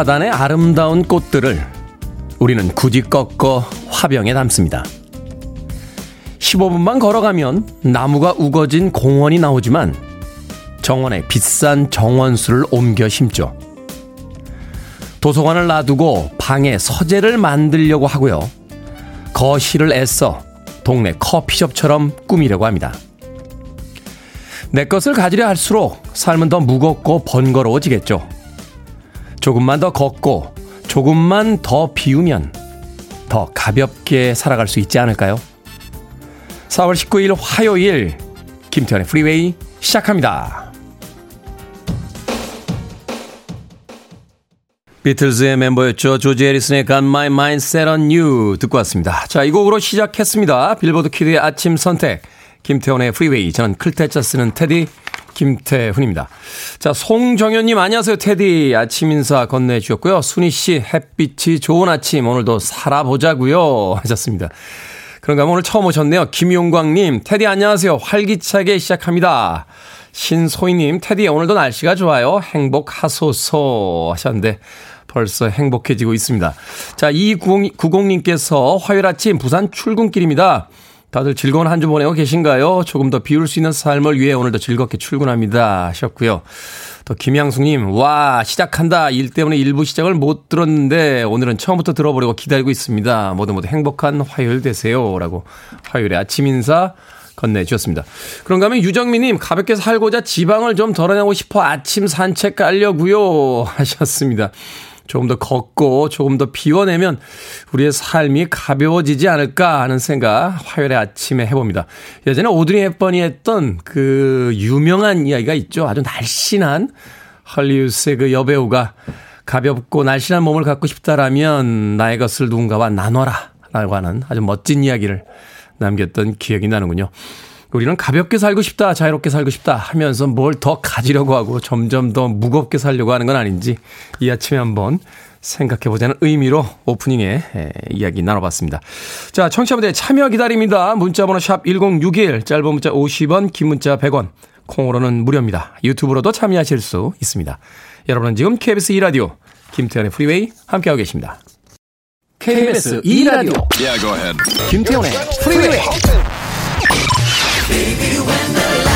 화단의 아름다운 꽃들을 우리는 굳이 꺾어 화병에 담습니다. 15분만 걸어가면 나무가 우거진 공원이 나오지만 정원에 비싼 정원수를 옮겨 심죠. 도서관을 놔두고 방에 서재를 만들려고 하고요. 거실을 애써 동네 커피숍처럼 꾸미려고 합니다. 내 것을 가지려 할수록 삶은 더 무겁고 번거로워지겠죠. 조금만 더 걷고 조금만 더 비우면 더 가볍게 살아갈 수 있지 않을까요? 4월 19일 화요일 김태훈의 프리웨이 시작합니다. 비틀즈의 멤버였죠. 조지 해리슨의 Got My Mind Set on You 듣고 왔습니다. 자, 이 곡으로 시작했습니다. 빌보드 kid의 아침 선택. 김태훈의 프리웨이. 저는 클 태 자 쓰는 태디 김태훈입니다. 자, 송정현님 안녕하세요. 테디. 아침 인사 건네주셨고요. 순희 씨 햇빛이 좋은 아침 오늘도 살아보자고요 하셨습니다. 그런가 하면 오늘 처음 오셨네요. 김용광님, 테디 안녕하세요. 활기차게 시작합니다. 신소희님, 테디 오늘도 날씨가 좋아요. 행복하소서 하셨는데 벌써 행복해지고 있습니다. 자, 2290님께서 화요일 아침 부산 출근길입니다. 다들 즐거운 한 주 보내고 계신가요? 조금 더 비울 수 있는 삶을 위해 오늘도 즐겁게 출근합니다. 하셨고요. 또 김양숙님, 와, 시작한다. 일 때문에 일부 시작을 못 들었는데 오늘은 처음부터 들어보려고 기다리고 있습니다. 모두 모두 행복한 화요일 되세요. 라고 화요일에 아침 인사 건네주셨습니다. 그런가 하면 유정민님, 가볍게 살고자 지방을 좀 덜어내고 싶어 아침 산책 가려고요 하셨습니다. 조금 더 걷고 조금 더 비워내면 우리의 삶이 가벼워지지 않을까 하는 생각 화요일에 아침에 해봅니다. 예전에 오드리 헵번이 했던 그 유명한 이야기가 있죠. 아주 날씬한 헐리우드의 그 여배우가 가볍고 날씬한 몸을 갖고 싶다라면 나의 것을 누군가와 나눠라 라고 하는 아주 멋진 이야기를 남겼던 기억이 나는군요. 우리는 가볍게 살고 싶다, 자유롭게 살고 싶다 하면서 뭘 더 가지려고 하고 점점 더 무겁게 살려고 하는 건 아닌지 이 아침에 한번 생각해 보자는 의미로 오프닝에 이야기 나눠봤습니다. 자, 청취자분들 참여 기다립니다. 문자번호 샵 1061, 짧은 문자 50원, 긴 문자 100원, 콩으로는 무료입니다. 유튜브로도 참여하실 수 있습니다. 여러분은 지금 KBS 2라디오 김태훈의 프리웨이 함께하고 계십니다. KBS 2라디오 yeah, 김태훈의 프리웨이 Baby, when the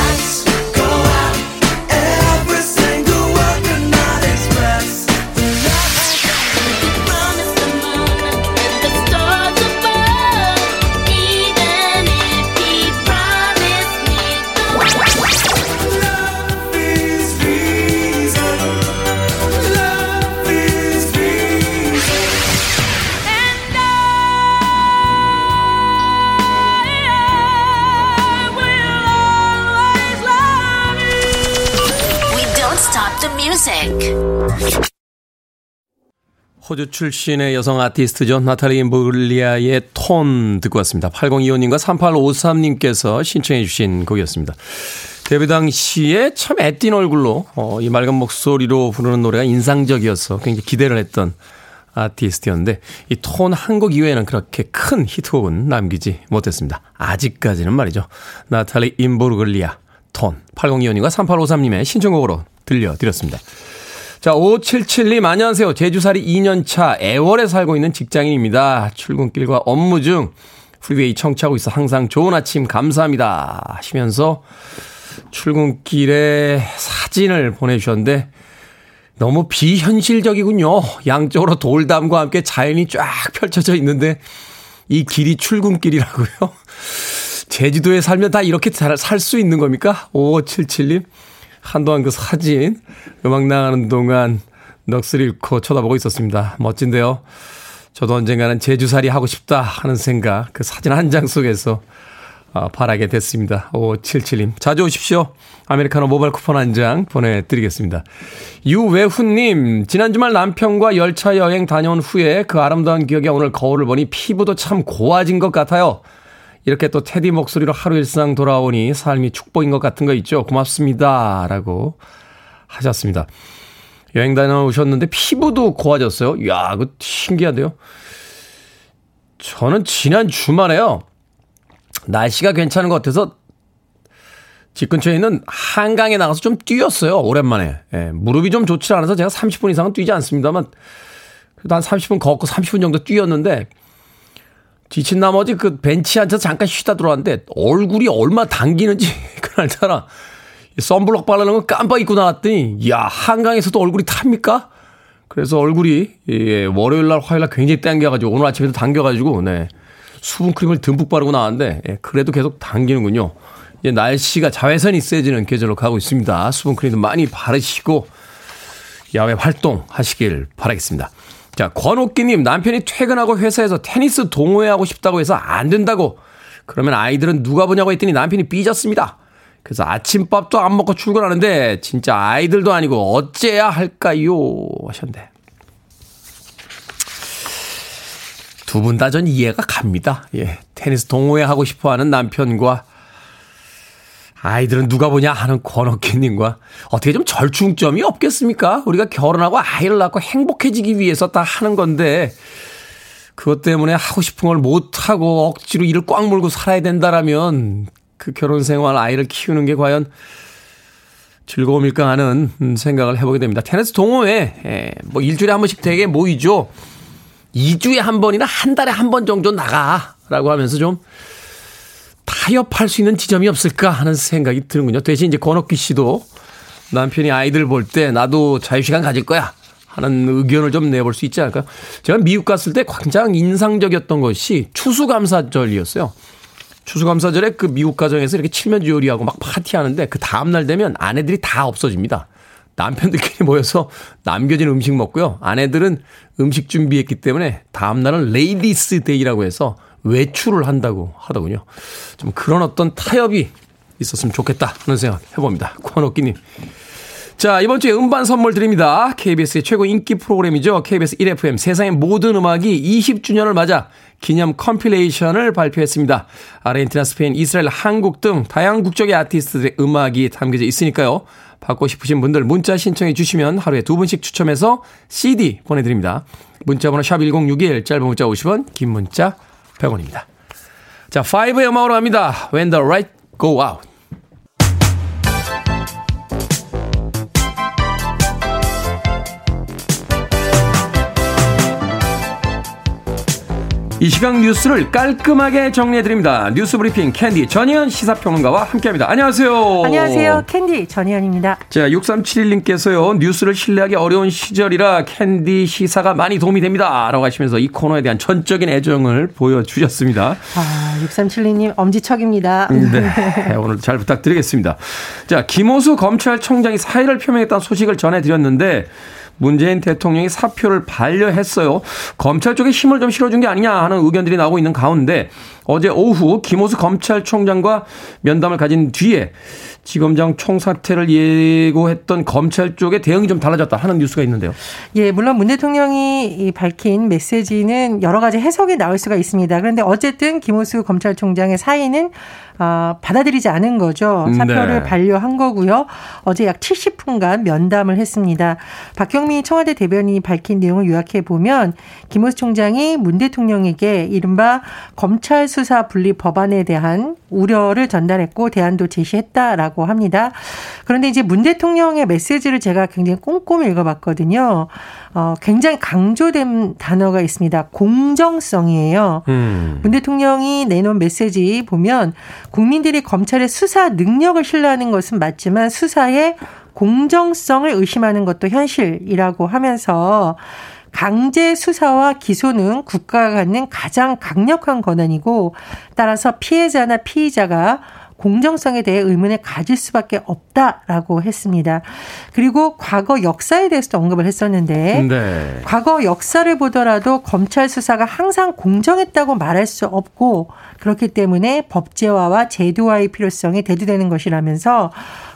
호주 출신의 여성 아티스트죠. 나탈리 임블리아의 톤 듣고 왔습니다. 8025님과 3853님께서 신청해 주신 곡이었습니다. 데뷔 당시에 참 애띤 얼굴로 어, 이 맑은 목소리로 부르는 노래가 인상적이어서 굉장히 기대를 했던 아티스트였는데 이 톤 한 곡 이외에는 그렇게 큰 히트곡은 남기지 못했습니다. 아직까지는 말이죠. 나탈리 임보르글리아 톤 8025님과 3853님의 신청곡으로 들려드렸습니다. 자, 577님, 안녕하세요. 제주살이 2년차 애월에 살고 있는 직장인입니다. 출근길과 업무 중 프리웨이 청취하고 있어 항상 좋은 아침 감사합니다. 하시면서 출근길에 사진을 보내주셨는데 너무 비현실적이군요. 양쪽으로 돌담과 함께 자연이 쫙 펼쳐져 있는데 이 길이 출근길이라고요? 제주도에 살면 다 이렇게 살 수 있는 겁니까? 5577님. 한동안 그 사진 음악 나가는 동안 넋을 잃고 쳐다보고 있었습니다. 멋진데요. 저도 언젠가는 제주살이 하고 싶다 하는 생각 그 사진 한 장 속에서 어, 바라게 됐습니다. 5577님. 자주 오십시오. 아메리카노 모바일 쿠폰 한 장 보내드리겠습니다. 유외훈님, 지난 주말 남편과 열차 여행 다녀온 후에 그 아름다운 기억에 오늘 거울을 보니 피부도 참 고와진 것 같아요. 이렇게 또 테디 목소리로 하루 일상 돌아오니 삶이 축복인 것 같은 거 있죠. 고맙습니다. 라고 하셨습니다. 여행 다녀오셨는데 피부도 고와졌어요. 이야, 그 신기한데요. 저는 지난 주말에요. 날씨가 괜찮은 것 같아서 집 근처에 있는 한강에 나가서 좀 뛰었어요. 오랜만에. 예, 무릎이 좀 좋지 않아서 제가 30분 이상은 뛰지 않습니다만 그래도 한 30분 걷고 30분 정도 뛰었는데 지친 나머지 그 벤치에 앉아서 잠깐 쉬다 들어왔는데 얼굴이 얼마 당기는지 그날 따라 썬블럭 바르는 건 깜빡 잊고 나왔더니 야 한강에서도 얼굴이 탑니까? 그래서 얼굴이 예, 월요일 날 화요일 날 굉장히 땡겨가지고 오늘 아침에도 당겨가지고 네 수분 크림을 듬뿍 바르고 나왔는데 예, 그래도 계속 당기는군요. 이제 날씨가 자외선이 세지는 계절로 가고 있습니다. 수분 크림도 많이 바르시고 야외 활동 하시길 바라겠습니다. 자, 권옥기님, 남편이 퇴근하고 회사에서 테니스 동호회하고 싶다고 해서 안 된다고. 그러면 아이들은 누가 보냐고 했더니 남편이 삐졌습니다. 그래서 아침밥도 안 먹고 출근하는데 진짜 아이들도 아니고 어째야 할까요? 하셨는데. 두 분 다 전 이해가 갑니다. 예. 테니스 동호회 하고 싶어 하는 남편과 아이들은 누가 보냐 하는 권옥기님과 어떻게 좀 절충점이 없겠습니까? 우리가 결혼하고 아이를 낳고 행복해지기 위해서 다 하는 건데 그것 때문에 하고 싶은 걸 못하고 억지로 일을 꽉 물고 살아야 된다라면 그 결혼 생활 아이를 키우는 게 과연 즐거움일까 하는 생각을 해보게 됩니다. 테니스 동호회, 예, 뭐 일주일에 한 번씩 되게 모이죠. 2주에 한 번이나 한 달에 한 번 정도 나가라고 하면서 좀 타협할 수 있는 지점이 없을까 하는 생각이 드는군요. 대신 이제 권옥기 씨도 남편이 아이들 볼 때 나도 자유시간 가질 거야 하는 의견을 좀 내볼 수 있지 않을까요? 제가 미국 갔을 때 가장 인상적이었던 것이 추수감사절이었어요. 추수감사절에 그 미국 가정에서 이렇게 칠면조 요리하고 막 파티하는데 그 다음날 되면 아내들이 다 없어집니다. 남편들끼리 모여서 남겨진 음식 먹고요. 아내들은 음식 준비했기 때문에 다음날은 Ladies Day라고 해서 외출을 한다고 하더군요. 좀 그런 어떤 타협이 있었으면 좋겠다 하는 생각 해봅니다. 권옥기님. 자, 이번 주에 음반 선물 드립니다. KBS의 최고 인기 프로그램이죠. KBS 1FM 세상의 모든 음악이 20주년을 맞아 기념 compilation을 발표했습니다. 아르헨티나, 스페인, 이스라엘, 한국 등 다양한 국적의 아티스트들의 음악이 담겨져 있으니까요. 받고 싶으신 분들 문자 신청해 주시면 하루에 두 분씩 추첨해서 CD 보내드립니다. 문자번호 샵 1061, 짧은 문자 50원, 긴 문자 100원입니다. 자, 5의 음악으로 갑니다. When the Lights Go Out. 이 시각 뉴스를 깔끔하게 정리해드립니다. 뉴스 브리핑 캔디 전예현 시사평론가와 함께합니다. 안녕하세요. 안녕하세요. 캔디 전예현입니다. 자, 6371님께서요. 뉴스를 신뢰하기 어려운 시절이라 캔디 시사가 많이 도움이 됩니다. 라고 하시면서 이 코너에 대한 전적인 애정을 보여주셨습니다. 아, 6372님 엄지척입니다. 네. 오늘 잘 부탁드리겠습니다. 자, 김오수 검찰총장이 사의를 표명했다는 소식을 전해드렸는데 문재인 대통령이 사표를 반려했어요. 검찰 쪽에 힘을 좀 실어준 게 아니냐 하는 의견들이 나오고 있는 가운데 어제 오후 김호수 검찰총장과 면담을 가진 뒤에 지검장 총사퇴를 예고했던 검찰 쪽의 대응이 좀 달라졌다 하는 뉴스가 있는데요. 예, 물론 문 대통령이 밝힌 메시지는 여러 가지 해석이 나올 수가 있습니다. 그런데 어쨌든 김호수 검찰총장의 사의는 어, 받아들이지 않은 거죠. 사표를 네. 반려한 거고요. 어제 약 70분간 면담을 했습니다. 박경미 청와대 대변인이 밝힌 내용을 요약해 보면 김호수 총장이 문 대통령에게 이른바 검찰 수사 분리 법안에 대한 우려를 전달했고 대안도 제시했다라고 합니다. 그런데 이제 문 대통령의 메시지를 제가 굉장히 꼼꼼히 읽어봤거든요. 어, 굉장히 강조된 단어가 있습니다. 공정성이에요. 음. 문 대통령이 내놓은 메시지 보면 국민들이 검찰의 수사 능력을 신뢰하는 것은 맞지만 수사의 공정성을 의심하는 것도 현실이라고 하면서 강제 수사와 기소는 국가가 갖는 가장 강력한 권한이고 따라서 피해자나 피의자가 공정성에 대해 의문을 가질 수밖에 없다라고 했습니다. 그리고 과거 역사에 대해서도 언급을 했었는데 네. 과거 역사를 보더라도 검찰 수사가 항상 공정했다고 말할 수 없고 그렇기 때문에 법제화와 제도화의 필요성이 대두되는 것이라면서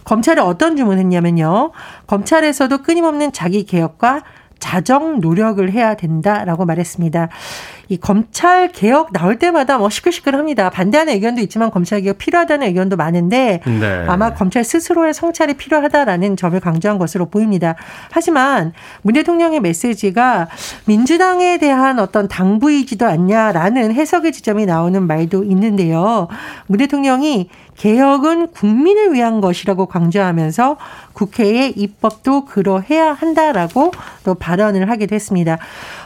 검찰에 어떤 주문했냐면요. 검찰에서도 끊임없는 자기 개혁과 자정 노력을 해야 된다라고 말했습니다. 이 검찰 개혁 나올 때마다 뭐 시끌시끌합니다. 반대하는 의견도 있지만 검찰 개혁 필요하다는 의견도 많은데 네. 아마 검찰 스스로의 성찰이 필요하다라는 점을 강조한 것으로 보입니다. 하지만 문 대통령의 메시지가 민주당에 대한 어떤 당부이지도 않냐라는 해석의 지점이 나오는 말도 있는데요. 문 대통령이 개혁은 국민을 위한 것이라고 강조하면서 국회의 입법도 그러해야 한다라고 또 발언을 하기도 했습니다.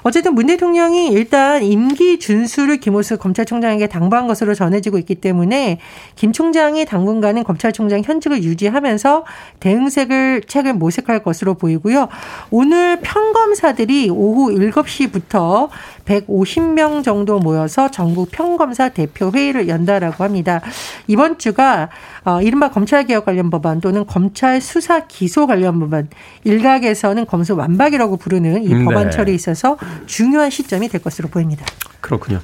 어쨌든 문 대통령이 일단 임기 준수를 김호수 검찰총장에게 당부한 것으로 전해지고 있기 때문에 김 총장이 당분간은 검찰총장 현직을 유지하면서 대응책을 책을 모색할 것으로 보이고요. 오늘 평검사들이 오후 7시부터 150명 정도 모여서 전국 평검사 대표 회의를 연다라고 합니다. 이번 주가 어, 이른바 검찰개혁 관련 법안 또는 검찰 수사 기소 관련 법안 일각에서는 검수 완박이라고 부르는 이 음, 법안 네. 처리에 있어서 중요한 시점이 될 것으로 보입니다. 그렇군요.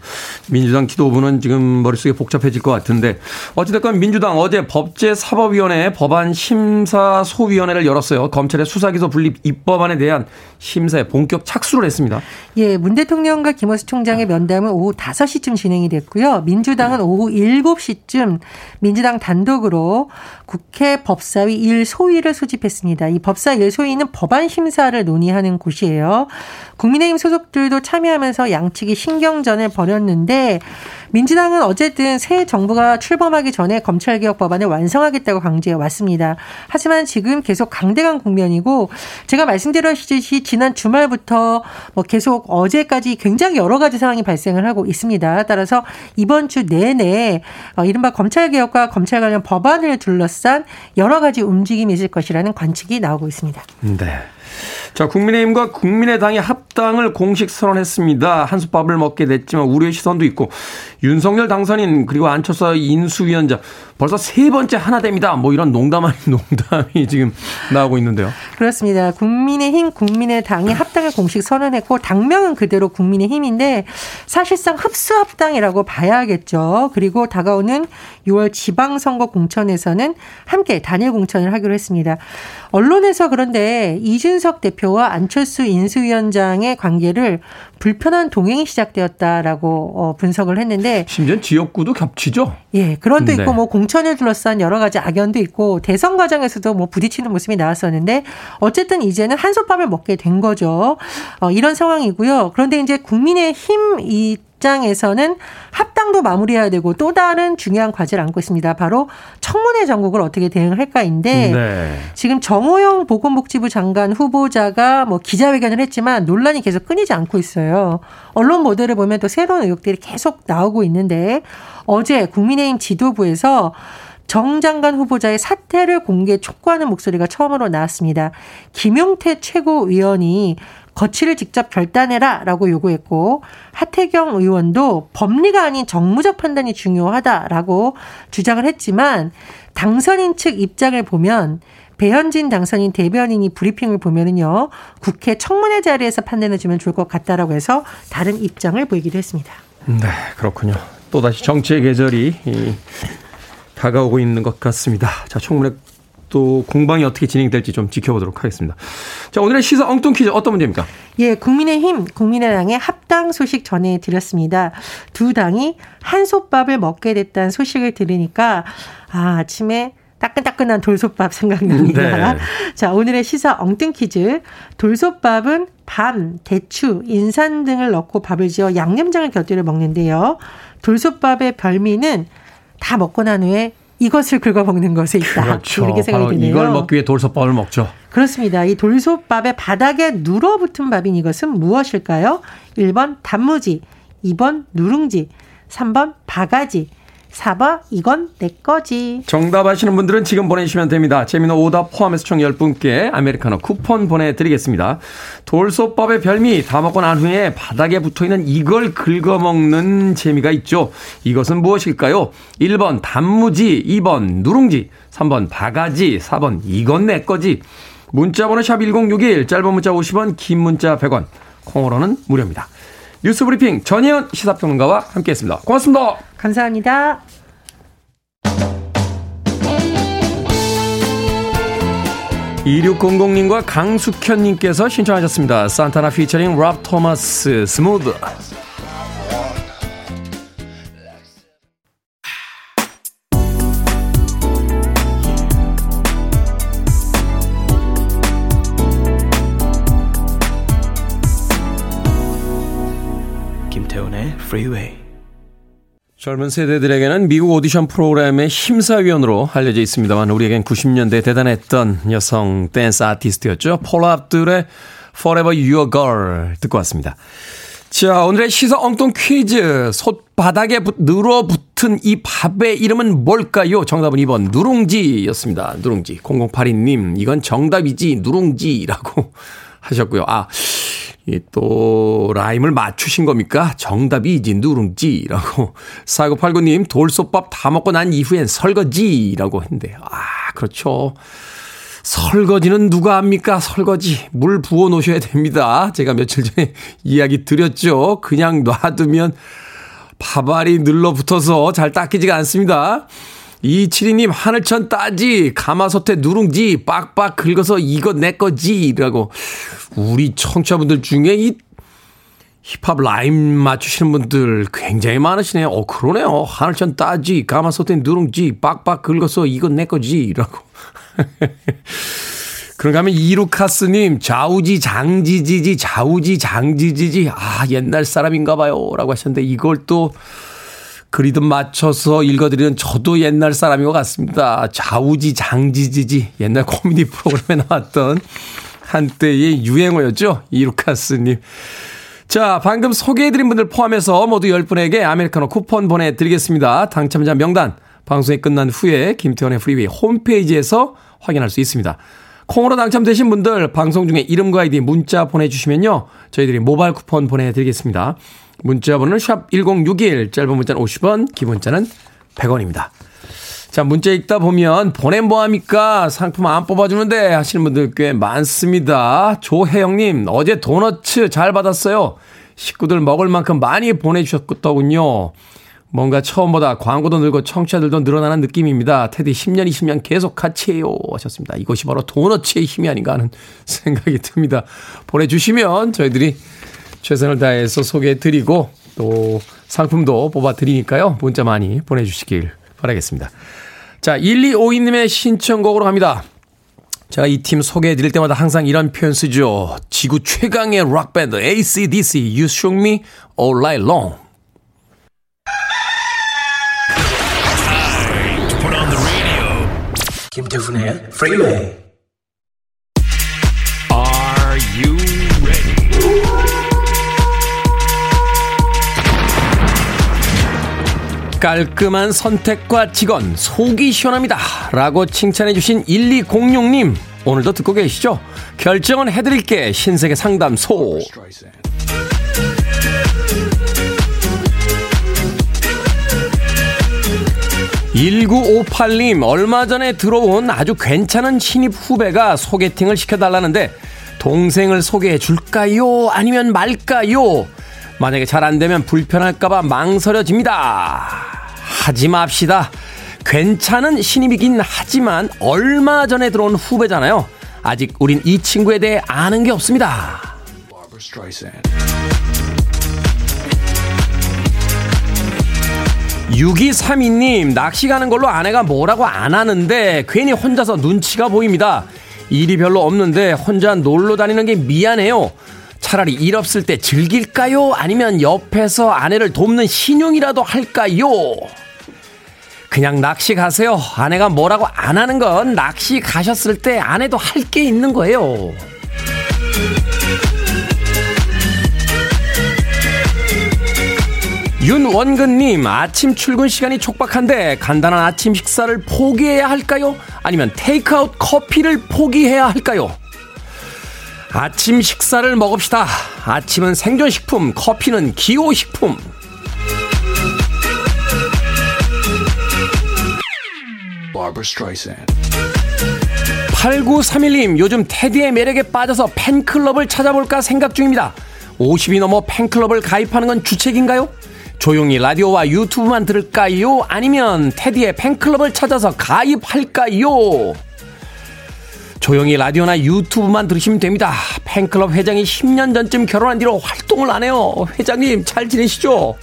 민주당 지도부는 지금 머릿속이 복잡해질 것 같은데 어찌됐건 민주당 어제 법제사법위원회 법안 심사소위원회를 열었어요. 검찰의 수사기소 분리 입법안에 대한 심사에 본격 착수를 했습니다. 예, 문 대통령과 김오수 총장의 면담은 오후 5시쯤 진행이 됐고요. 민주당은 오후 7시쯤 민주당 단독으로 국회 법사위 1소위를 소집했습니다. 이 법사 1소위는 법안 심사를 논의하는 곳이에요. 국민의힘 소속들도 참여하면서 양측이 신경전을 벌였는데 민주당은 어쨌든 새 정부가 출범하기 전에 검찰개혁 법안을 완성하겠다고 강조해 왔습니다. 하지만 지금 계속 강대강 국면이고 제가 말씀드렸듯이 지난 주말부터 뭐 계속 어제까지 굉장히 여러 가지 상황이 발생을 하고 있습니다. 따라서 이번 주 내내 어, 이른바 검찰개혁과 검찰 관련 법 안을 둘러싼 여러 가지 움직임이 있을 것이라는 관측이 나오고 있습니다. 네. 자, 국민의힘과 국민의당이 합당을 공식 선언했습니다. 한솥밥을 먹게 됐지만 우려의 시선도 있고 윤석열 당선인 그리고 안철수 인수위원장 벌써 세 번째 하나 됩니다. 뭐 이런 농담 아닌 농담이 지금 나오고 있는데요. 그렇습니다. 국민의힘, 국민의당이 합당을 공식 선언했고 당명은 그대로 국민의힘인데 사실상 흡수 합당이라고 봐야겠죠. 그리고 다가오는 6월 지방선거 공천에서는 함께 단일 공천을 하기로 했습니다. 언론에서 그런데 이준석 대표와 안철수 인수위원장의 관계를 불편한 동행이 시작되었다라고 어, 분석을 했는데 심지어 지역구도 겹치죠. 예, 그런 도 네. 있고 뭐 공천을 둘러싼 여러 가지 악연도 있고 대선 과정에서도 뭐 부딪히는 모습이 나왔었는데 어쨌든 이제는 한솥밥을 먹게 된 거죠. 어, 이런 상황이고요. 그런데 이제 국민의힘 이 입장에서는 합당도 마무리해야 되고 또 다른 중요한 과제를 안고 있습니다. 바로 청문회 전국을 어떻게 대응할까인데 네. 지금 정호영 보건복지부 장관 후보자가 뭐 기자회견을 했지만 논란이 계속 끊이지 않고 있어요. 언론 모델을 보면 또 새로운 의혹들이 계속 나오고 있는데 어제 국민의힘 지도부에서 정 장관 후보자의 사퇴를 공개 촉구하는 목소리가 처음으로 나왔습니다. 김용태 최고위원이 거취를 직접 결단해라 라고 요구했고 하태경 의원도 법리가 아닌 정무적 판단이 중요하다라고 주장을 했지만 당선인 측 입장을 보면 배현진 당선인 대변인이 브리핑을 보면은요 국회 청문회 자리에서 판단해 주면 좋을 것 같다라고 해서 다른 입장을 보이기도 했습니다. 네 그렇군요. 또 다시 정치의 계절이 다가오고 있는 것 같습니다. 자 청문회 또 공방이 어떻게 진행될지 좀 지켜보도록 하겠습니다. 자, 오늘의 시사 엉뚱 퀴즈 어떤 문제입니까? 예, 국민의힘, 국민의당의 합당 소식 전해드렸습니다. 두 당이 한솥밥을 먹게 됐다는 소식을 들으니까, 아, 아침에 따끈따끈한 돌솥밥 생각납니다. 네. 자, 오늘의 시사 엉뚱 퀴즈. 돌솥밥은 밤, 대추, 인산 등을 넣고 밥을 지어 양념장을 곁들여 먹는데요. 돌솥밥의 별미는 다 먹고 난 후에 이것을 긁어먹는 것에 있다. 그렇죠. 이렇게 생각이 드네요. 이걸 먹기 위해 돌솥밥을 먹죠. 그렇습니다. 이 돌솥밥의 바닥에 눌어붙은 밥인 이것은 무엇일까요? 1번 단무지, 2번 누룽지, 3번 바가지, 4번 이건 내 거지. 정답 아시는 분들은 지금 보내주시면 됩니다. 재미는 오답 포함해서 총 10분께 아메리카노 쿠폰 보내드리겠습니다. 돌솥밥의 별미 다 먹고 난 후에 바닥에 붙어있는 이걸 긁어먹는 재미가 있죠. 이것은 무엇일까요? 1번 단무지, 2번 누룽지, 3번 바가지, 4번 이건 내 거지. 문자번호 샵 1061, 짧은 문자 50원, 긴 문자 100원, 콩으로는 무료입니다. 뉴스 브리핑 전예현 시사평론가와 함께했습니다. 고맙습니다. 감사합니다. 2600님과 강숙현님께서 신청하셨습니다. 산타나 피처링 랍 토마스 Smooth. Freeway 젊은 세대들에게는 미국 오디션 프로그램의 심사위원으로 알려져 있습니다만 우리에겐 90년대 대단했던 여성 댄스 아티스트였죠. 폴라 압둘의 Forever Your Girl 듣고 왔습니다. 자, 오늘의 시사 엉뚱 퀴즈. 솥바닥에 눌어붙은 이 밥의 이름은 뭘까요? 정답은 2번 누룽지였습니다. 누룽지. 0082님, 이건 정답이지, 누룽지라고 하셨고요. 아, 또 라임을 맞추신 겁니까? 정답이지 누룽지라고 4989님 돌솥밥 다 먹고 난 이후엔 설거지라고 했는데 아 그렇죠 설거지는 누가 합니까? 설거지 물 부어 놓으셔야 됩니다. 제가 며칠 전에 이야기 드렸죠. 그냥 놔두면 밥알이 늘러붙어서 잘 닦이지가 않습니다. 이칠이님 하늘천 따지 가마솥에 누룽지 빡빡 긁어서 이거 내 거지라고 우리 청취자분들 중에 이 힙합 라임 맞추시는 분들 굉장히 많으시네요. 어 그러네요. 하늘천 따지 가마솥에 누룽지 빡빡 긁어서 이거 내 거지라고. 그런가 하면 이루카스님 좌우지 장지지지 좌우지 장지지지 아 옛날 사람인가 봐요 라고 하셨는데 이걸 또 그리듬 맞춰서 읽어드리는 저도 옛날 사람인 것 같습니다. 좌우지 장지지지 옛날 코미디 프로그램에 나왔던 한때의 유행어였죠. 이루카스님. 자, 방금 소개해드린 분들 포함해서 모두 10분에게 아메리카노 쿠폰 보내드리겠습니다. 당첨자 명단 방송이 끝난 후에 김태훈의 Freeway 홈페이지에서 확인할 수 있습니다. 콩으로 당첨되신 분들 방송 중에 이름과 아이디 문자 보내주시면요. 저희들이 모바일 쿠폰 보내드리겠습니다. 문자 번호는 샵 1061, 짧은 문자는 50원, 긴 문자는 100원입니다. 자, 문자 읽다 보면 보내면 뭐합니까? 상품 안 뽑아주는데 하시는 분들 꽤 많습니다. 조혜영님, 어제 도너츠 잘 받았어요. 식구들 먹을 만큼 많이 보내주셨더군요. 뭔가 처음보다 광고도 늘고 청취자들도 늘어나는 느낌입니다. 테디 10년, 20년 계속 같이 해요. 하셨습니다. 이것이 바로 도너츠의 힘이 아닌가 하는 생각이 듭니다. 보내주시면 저희들이 최선을 다해서 소개해 드리고 또 상품도 뽑아 드리니까요. 문자 많이 보내주시길 바라겠습니다. 자, 1252님의 신청곡으로 갑니다. 제가 이 팀 소개해 드릴 때마다 항상 이런 표현 쓰죠. 지구 최강의 락밴드 ACDC You Shook Me All Night Long. 김태훈의 프리웨이 깔끔한 선택과 직원, 속이 시원합니다. 라고 칭찬해주신 1206님, 오늘도 듣고 계시죠? 결정은 해드릴게, 신세계 상담소. 1958님, 얼마 전에 들어온 아주 괜찮은 신입 후배가 소개팅을 시켜달라는데, 동생을 소개해 줄까요? 아니면 말까요? 만약에 잘 안 되면 불편할까봐 망설여집니다. 하지 맙시다. 괜찮은 신입이긴 하지만 얼마 전에 들어온 후배잖아요. 아직 우린 이 친구에 대해 아는 게 없습니다. 6232님, 낚시 가는 걸로 아내가 뭐라고 안 하는데 괜히 혼자서 눈치가 보입니다. 일이 별로 없는데 혼자 놀러 다니는 게 미안해요. 차라리 일 없을 때 즐길까요? 아니면 옆에서 아내를 돕는 신용이라도 할까요? 그냥 낚시 가세요. 아내가 뭐라고 안 하는 건 낚시 가셨을 때 아내도 할 게 있는 거예요. 윤원근님, 아침 출근 시간이 촉박한데 간단한 아침 식사를 포기해야 할까요? 아니면 테이크아웃 커피를 포기해야 할까요? 아침 식사를 먹읍시다. 아침은 생존식품, 커피는 기호식품. 8931님, 요즘 테디의 매력에 빠져서 팬클럽을 찾아볼까 생각 중입니다. 50이 넘어 팬클럽을 가입하는 건 주책인가요? 조용히 라디오와 유튜브만 들을까요? 아니면 테디의 팬클럽을 찾아서 가입할까요? 조용히 라디오나 유튜브만 들으시면 됩니다. 팬클럽 회장이 10년 전쯤 결혼한 뒤로 활동을 안 해요. 회장님 잘 지내시죠?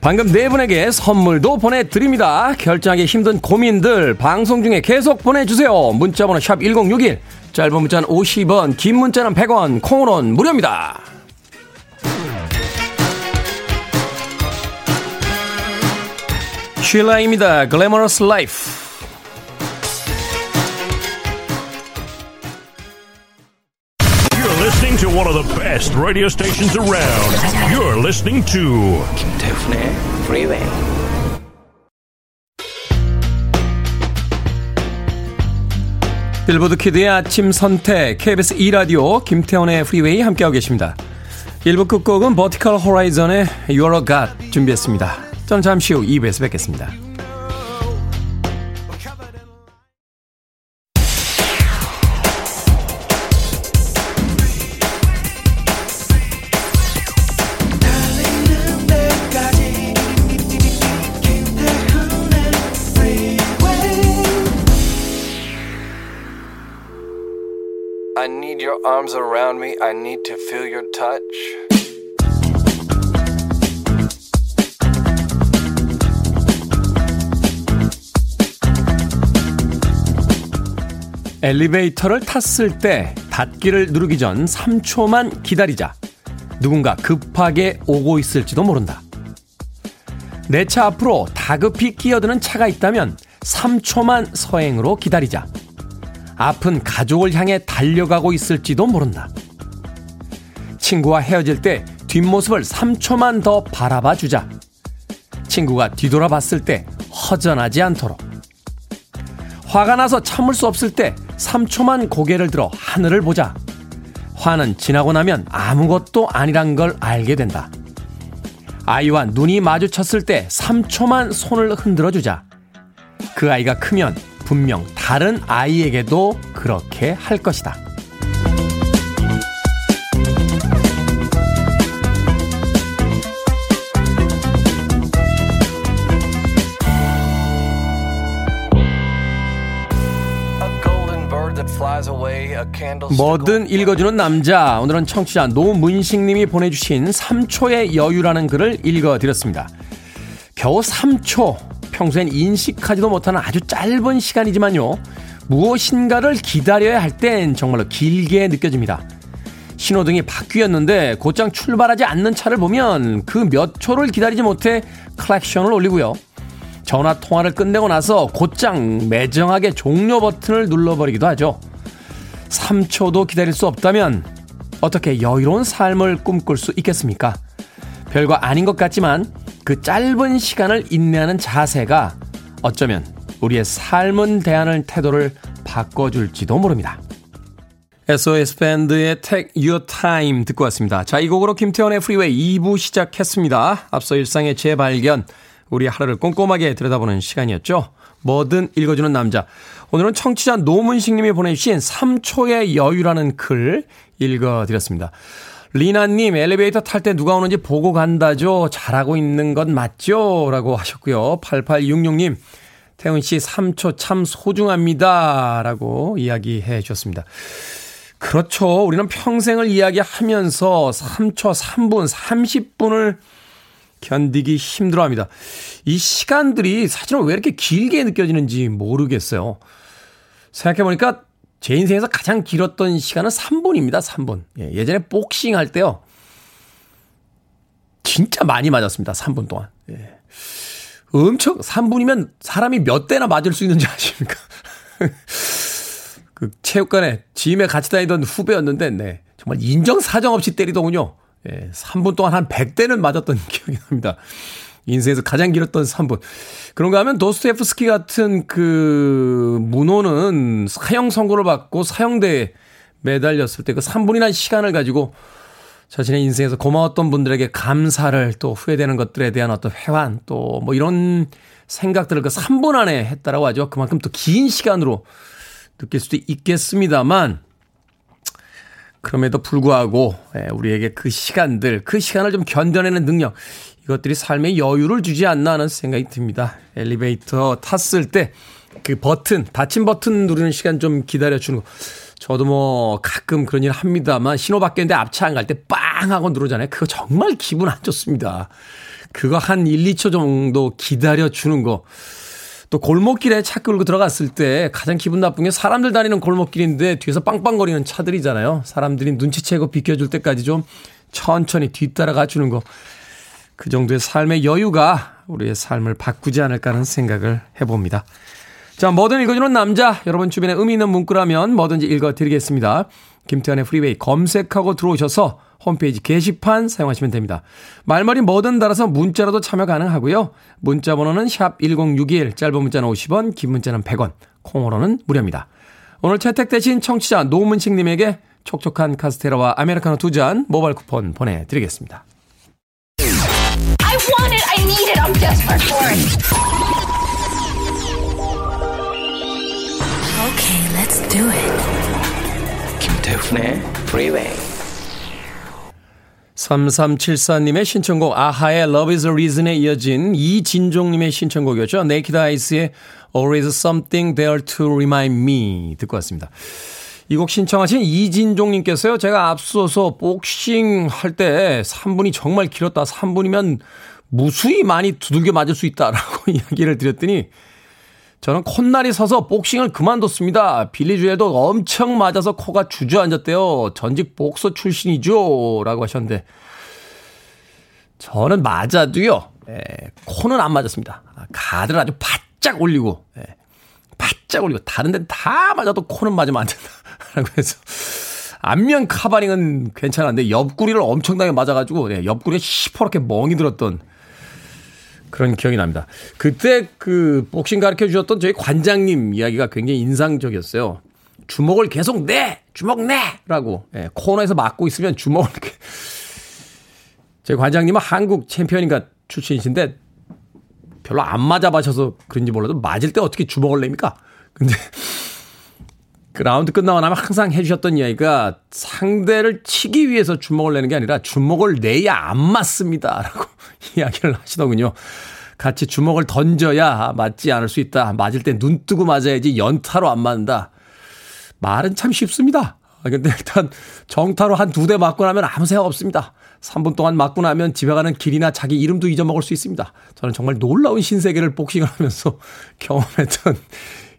방금 네 분에게 선물도 보내드립니다. 결정하기 힘든 고민들 방송 중에 계속 보내주세요. 문자번호 샵 1061, 짧은 문자는 50원, 긴 문자는 100원, 콩으로는 무료입니다. 쉴라입니다. Glamorous Life. listening to one of the best radio stations around. You're listening to 김태훈의 Freeway. 빌보드 kid의 아침 선택 KBS 2 라디오 김태훈의 Freeway 함께하고 계십니다. 1부 끝곡은 버티컬 호라이즌의 You're a God 준비했습니다. 저는 잠시 후 2부에서 뵙겠습니다. 엘리베이터를 탔을 때 닫기를 누르기 전 3초만 기다리자. 누군가 급하게 오고 있을지도 모른다. 내 차 앞으로 다급히 끼어드는 차가 있다면 3초만 서행으로 기다리자. 아픈 가족을 향해 달려가고 있을지도 모른다. 친구와 헤어질 때 뒷모습을 3초만 더 바라봐 주자. 친구가 뒤돌아봤을 때 허전하지 않도록. 화가 나서 참을 수 없을 때 3초만 고개를 들어 하늘을 보자. 화는 지나고 나면 아무것도 아니란 걸 알게 된다. 아이와 눈이 마주쳤을 때 3초만 손을 흔들어 주자. 그 아이가 크면 분명 다른 아이에게도 그렇게 할 것이다. 뭐든 읽어주는 남자. 오늘은 청취자 노문식님이 보내주신 3초의 여유라는 글을 읽어드렸습니다. 겨우 3초. 평소엔 인식하지도 못하는 아주 짧은 시간이지만요. 무엇인가를 기다려야 할 땐 정말로 길게 느껴집니다. 신호등이 바뀌었는데 곧장 출발하지 않는 차를 보면 그 몇 초를 기다리지 못해 클렉션을 올리고요. 전화 통화를 끝내고 나서 곧장 매정하게 종료 버튼을 눌러버리기도 하죠. 3초도 기다릴 수 없다면 어떻게 여유로운 삶을 꿈꿀 수 있겠습니까? 별거 아닌 것 같지만 그 짧은 시간을 인내하는 자세가 어쩌면 우리의 삶을 대하는 태도를 바꿔줄지도 모릅니다. SOS 밴드의 Take Your Time 듣고 왔습니다. 자, 이 곡으로 김태훈의 Freeway 2부 시작했습니다. 앞서 일상의 재발견, 우리 하루를 꼼꼼하게 들여다보는 시간이었죠. 뭐든 읽어주는 남자. 오늘은 청취자 노문식 님이 보내주신 3초의 여유라는 글 읽어드렸습니다. 리나님, 엘리베이터 탈 때 누가 오는지 보고 간다죠? 잘하고 있는 건 맞죠? 라고 하셨고요. 8866님, 태훈 씨 3초 참 소중합니다. 라고 이야기해 주셨습니다. 그렇죠. 우리는 평생을 이야기하면서 3초, 3분, 30분을 견디기 힘들어 합니다. 이 시간들이 사실은 왜 이렇게 길게 느껴지는지 모르겠어요. 생각해보니까 제 인생에서 가장 길었던 시간은 3분입니다, 3분. 예, 전에 복싱 할 때요. 진짜 많이 맞았습니다, 3분 동안. 예. 엄청, 3분이면 사람이 몇 대나 맞을 수 있는지 아십니까? 그 체육관에 짐에 같이 다니던 후배였는데, 네. 정말 인정사정 없이 때리더군요. 예, 3분 동안 한 100대는 맞았던 기억이 납니다. 인생에서 가장 길었던 3분. 그런가 하면 도스토옙스키 같은 그 문호는 사형 선고를 받고 사형대에 매달렸을 때 그 3분이나 시간을 가지고 자신의 인생에서 고마웠던 분들에게 감사를 또 후회되는 것들에 대한 어떤 회환 또 뭐 이런 생각들을 그 3분 안에 했다라고 하죠. 그만큼 또 긴 시간으로 느낄 수도 있겠습니다만 그럼에도 불구하고 예, 우리에게 그 시간들, 그 시간을 좀 견뎌내는 능력 이것들이 삶에 여유를 주지 않나 하는 생각이 듭니다. 엘리베이터 탔을 때 그 버튼, 닫힌 버튼 누르는 시간 좀 기다려주는 거. 저도 뭐 가끔 그런 일 합니다만 신호 바뀌는데 앞차 안 갈 때 빵 하고 누르잖아요. 그거 정말 기분 안 좋습니다. 그거 한 1, 2초 정도 기다려주는 거. 또 골목길에 차 끌고 들어갔을 때 가장 기분 나쁜 게 사람들 다니는 골목길인데 뒤에서 빵빵거리는 차들이잖아요. 사람들이 눈치채고 비켜줄 때까지 좀 천천히 뒤따라가 주는 거. 그 정도의 삶의 여유가 우리의 삶을 바꾸지 않을까 하는 생각을 해봅니다. 자, 뭐든 읽어주는 남자. 여러분 주변에 의미 있는 문구라면 뭐든지 읽어드리겠습니다. 김태훈의 Freeway 검색하고 들어오셔서 홈페이지 게시판 사용하시면 됩니다. 말머리 뭐든 달아서 문자로도 참여 가능하고요. 문자 번호는 샵 1061, 짧은 문자는 50원, 긴 문자는 100원, 콩으로는 무료입니다. 오늘 채택되신 청취자 노문식 님에게 촉촉한 카스테라와 아메리카노 두 잔 모바일 쿠폰 보내드리겠습니다. I want it, I need it, I'm desperate for it. Okay, let's do it. 김태훈의 Freeway. 3374님의 신청곡 아하의 Love is a Reason에 이어진 이진종님의 신청곡이었죠. Naked Eyes의 Always Something There to Remind Me 듣고 왔습니다. 이 곡 신청하신 이진종님께서요. 제가 앞서서 복싱 할 때 3분이 정말 길었다. 3분이면 무수히 많이 두들겨 맞을 수 있다라고 이야기를 드렸더니 저는 콧날이 서서 복싱을 그만뒀습니다. 빌리주에도 엄청 맞아서 코가 주저앉았대요. 전직 복서 출신이죠. 라고 하셨는데, 저는 맞아도요, 예, 코는 안 맞았습니다. 가드를 아주 바짝 올리고, 예, 바짝 올리고, 다른 데는 다 맞아도 코는 맞으면 안 된다. 라고 해서, 안면 카바링은 괜찮았는데, 옆구리를 엄청나게 맞아가지고, 예, 옆구리에 시퍼렇게 멍이 들었던 그런 기억이 납니다. 그때 그 복싱 가르쳐 주셨던 저희 관장님 이야기가 굉장히 인상적이었어요. 주먹을 계속 내! 주먹 내! 라고. 예, 코너에서 맞고 있으면 주먹을 이렇게. 저희 관장님은 한국 챔피언인가 출신이신데 별로 안 맞아봐셔서 그런지 몰라도 맞을 때 어떻게 주먹을 냅니까? 근데 그 라운드 끝나고 나면 항상 해주셨던 이야기가 상대를 치기 위해서 주먹을 내는 게 아니라 주먹을 내야 안 맞습니다. 라고 이야기를 하시더군요. 같이 주먹을 던져야 맞지 않을 수 있다. 맞을 때 눈 뜨고 맞아야지 연타로 안 맞는다. 말은 참 쉽습니다. 아, 근데 일단 정타로 한 두 대 맞고 나면 아무 생각 없습니다. 3분 동안 맞고 나면 집에 가는 길이나 자기 이름도 잊어먹을 수 있습니다. 저는 정말 놀라운 신세계를 복싱을 하면서 경험했던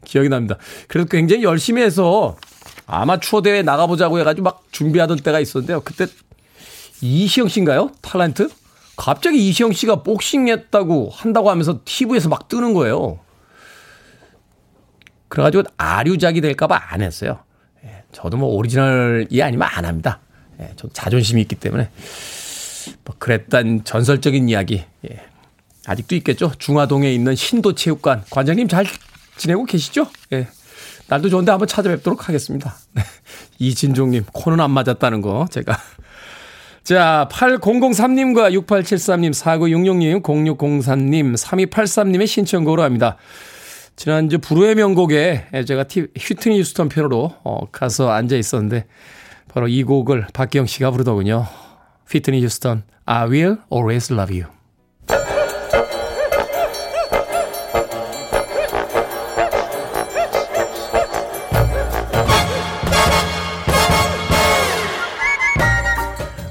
기억이 납니다. 그래도 굉장히 열심히 해서 아마추어 대회 나가보자고 해가지고 막 준비하던 때가 있었는데요. 그때 이시영 씨인가요? 탤런트? 갑자기 이시영 씨가 복싱했다고 한다고 하면서 TV에서 막 뜨는 거예요. 그래가지고 아류작이 될까봐 안 했어요. 예, 저도 뭐 오리지널이 아니면 안 합니다. 예, 자존심이 있기 때문에. 뭐 그랬단 전설적인 이야기. 예, 아직도 있겠죠. 중화동에 있는 신도체육관. 관장님 잘 지내고 계시죠? 예. 날도 좋은데 한번 찾아뵙도록 하겠습니다. 이진종님, 코는 안 맞았다는 거 제가 자, 8003님과 6873님, 4966님, 0603님, 3283님의 신청곡으로 합니다. 지난주 불후의 명곡에 제가 휴트니 휴스턴 편으로 어, 가서 앉아 있었는데 바로 이 곡을 박기영 씨가 부르더군요. 휘트니 휴스턴, I will always love you.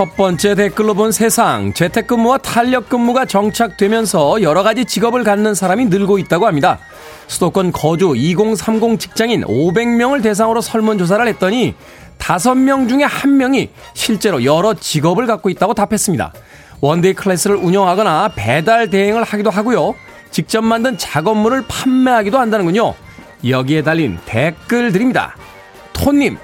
첫 번째 댓글로 본 세상. 재택근무와 탄력근무가 정착되면서 여러 가지 직업을 갖는 사람이 늘고 있다고 합니다. 수도권 거주 2030 직장인 500명을 대상으로 설문조사를 했더니 5명 중에 1명이 실제로 여러 직업을 갖고 있다고 답했습니다. one-day class를 운영하거나 배달 대행을 하기도 하고요. 직접 만든 작업물을 판매하기도 한다는군요. 여기에 달린 댓글들입니다. 톤님,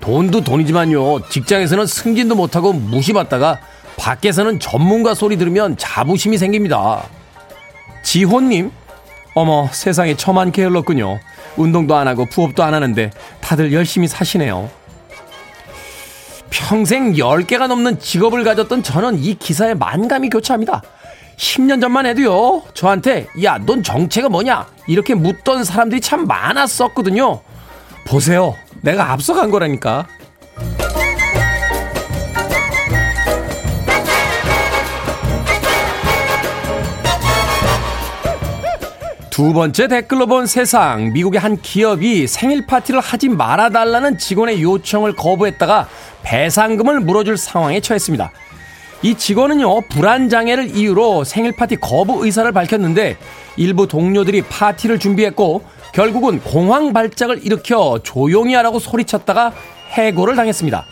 돈도 돈이지만요. 직장에서는 승진도 못하고 무시받다가 밖에서는 전문가 소리 들으면 자부심이 생깁니다. 지호님, 어머, 세상에 처만 게을렀군요. 운동도 안 하고 부업도 안 하는데 다들 열심히 사시네요. 평생 10개가 넘는 직업을 가졌던 저는 이 기사에 만감이 교차합니다. 10년 전만 해도요, 저한테, 야, 넌 정체가 뭐냐? 이렇게 묻던 사람들이 참 많았었거든요. 보세요. 내가 앞서간 거라니까. 두 번째 댓글로 본 세상. 미국의 한 기업이 생일 파티를 하지 말아달라는 직원의 요청을 거부했다가 배상금을 물어줄 상황에 처했습니다. 이 직원은요, 불안장애를 이유로 생일 파티 거부 의사를 밝혔는데 일부 동료들이 파티를 준비했고 결국은 공황 발작을 일으켜 조용히 하라고 소리쳤다가 해고를 당했습니다.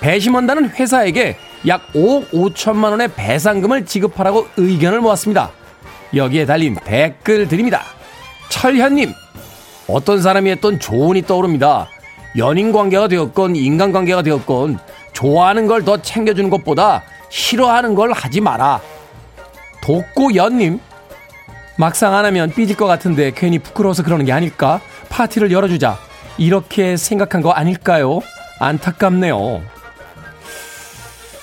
배심원단은 회사에게 약 5억 5천만 원의 배상금을 지급하라고 의견을 모았습니다. 여기에 달린 댓글 드립니다. 철현님, 어떤 사람이 했던 조언이 떠오릅니다. 연인 관계가 되었건 인간 관계가 되었건 좋아하는 걸 더 챙겨주는 것보다 싫어하는 걸 하지 마라. 독고연님, 막상 안 하면 삐질 것 같은데 괜히 부끄러워서 그러는 게 아닐까? 파티를 열어주자. 이렇게 생각한 거 아닐까요? 안타깝네요.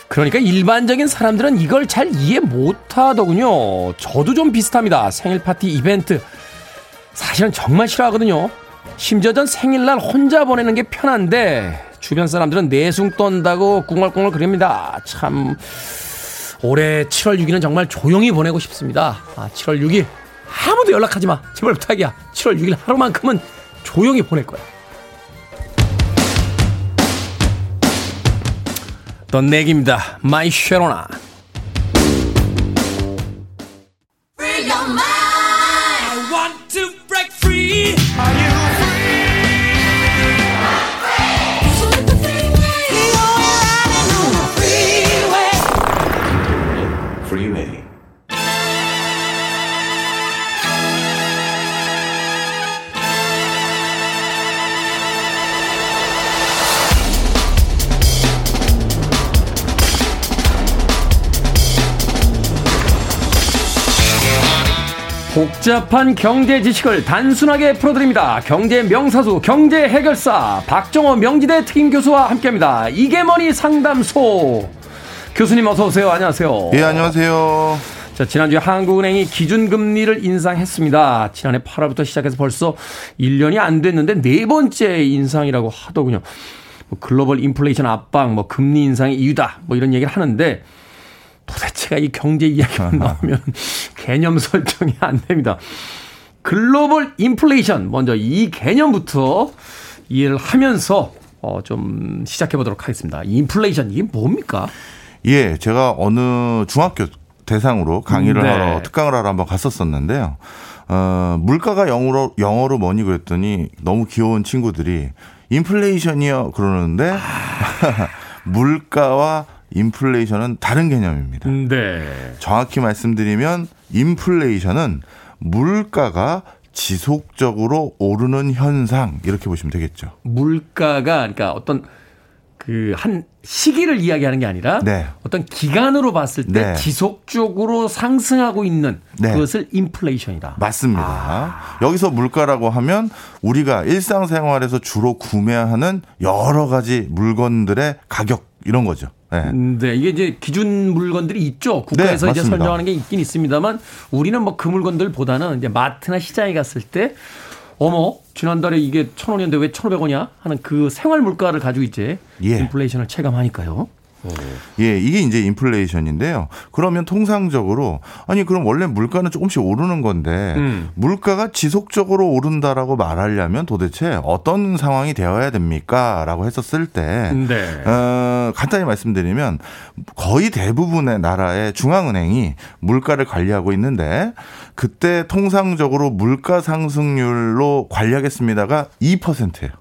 그러니까 일반적인 사람들은 이걸 잘 이해 못 하더군요. 저도 좀 비슷합니다. 생일 파티 이벤트. 사실은 정말 싫어하거든요. 심지어 전 생일날 혼자 보내는 게 편한데 주변 사람들은 내숭 떤다고 꿍얼꿍얼 그립니다. 참 올해 7월 6일은 정말 조용히 보내고 싶습니다. 아, 7월 6일 아무도 연락하지 마. 제발 부탁이야. 7월 6일 하루만큼은 조용히 보낼 거야. 더 낵입니다. My Sharona. 복잡한 경제 지식을 단순하게 풀어드립니다. 경제 명사수, 경제 해결사, 박정호 명지대 특임 교수와 함께 합니다. 이게 뭐니 상담소. 교수님 어서 오세요. 안녕하세요. 예, 안녕하세요. 자, 지난주에 한국은행이 기준금리를 인상했습니다. 지난해 8월부터 시작해서 벌써 1년이 안 됐는데 네 번째 인상이라고 하더군요. 뭐 글로벌 인플레이션 압박, 뭐 금리 인상의 이유다, 뭐 이런 얘기를 하는데 도대체가 이 경제 이야기만 나오면 개념 설정이 안 됩니다. 글로벌 인플레이션 먼저 이 개념부터 이해를 하면서 어, 좀 시작해 보도록 하겠습니다. 인플레이션 이게 뭡니까? 예, 제가 어느 중학교 대상으로 강의를 네. 하러 특강을 하러 한번 갔었었는데요. 어, 물가가 영어로 영어로 뭐니 그랬더니 너무 귀여운 친구들이 인플레이션이요 그러는데 아. 물가와 인플레이션은 다른 개념입니다. 네. 정확히 말씀드리면 인플레이션은 물가가 지속적으로 오르는 현상 이렇게 보시면 되겠죠. 물가가 그러니까 어떤 그 한 시기를 이야기하는 게 아니라 네. 어떤 기간으로 봤을 때 네. 지속적으로 상승하고 있는 네. 그것을 인플레이션이다. 맞습니다. 아. 여기서 물가라고 하면 우리가 일상생활에서 주로 구매하는 여러 가지 물건들의 가격 이런 거죠. 네. 네. 이게 이제 기준 물건들이 있죠. 국가에서 네, 이제 설정하는 게 있긴 있습니다만 우리는 뭐 그 물건들보다는 이제 마트나 시장에 갔을 때 어머 지난달에 이게 천 원이었는데 왜 천오백 원이야 하는 그 생활 물가를 가지고 이제 예. 인플레이션을 체감하니까요. 예, 이게 이제 인플레이션인데요. 그러면 통상적으로 아니 그럼 원래 물가는 조금씩 오르는 건데 음. 물가가 지속적으로 오른다라고 말하려면 도대체 어떤 상황이 되어야 됩니까?라고 했었을 때 네. 어, 간단히 말씀드리면 거의 대부분의 나라의 중앙은행이 물가를 관리하고 있는데 그때 통상적으로 물가 상승률로 관리하겠습니다가 2%예요.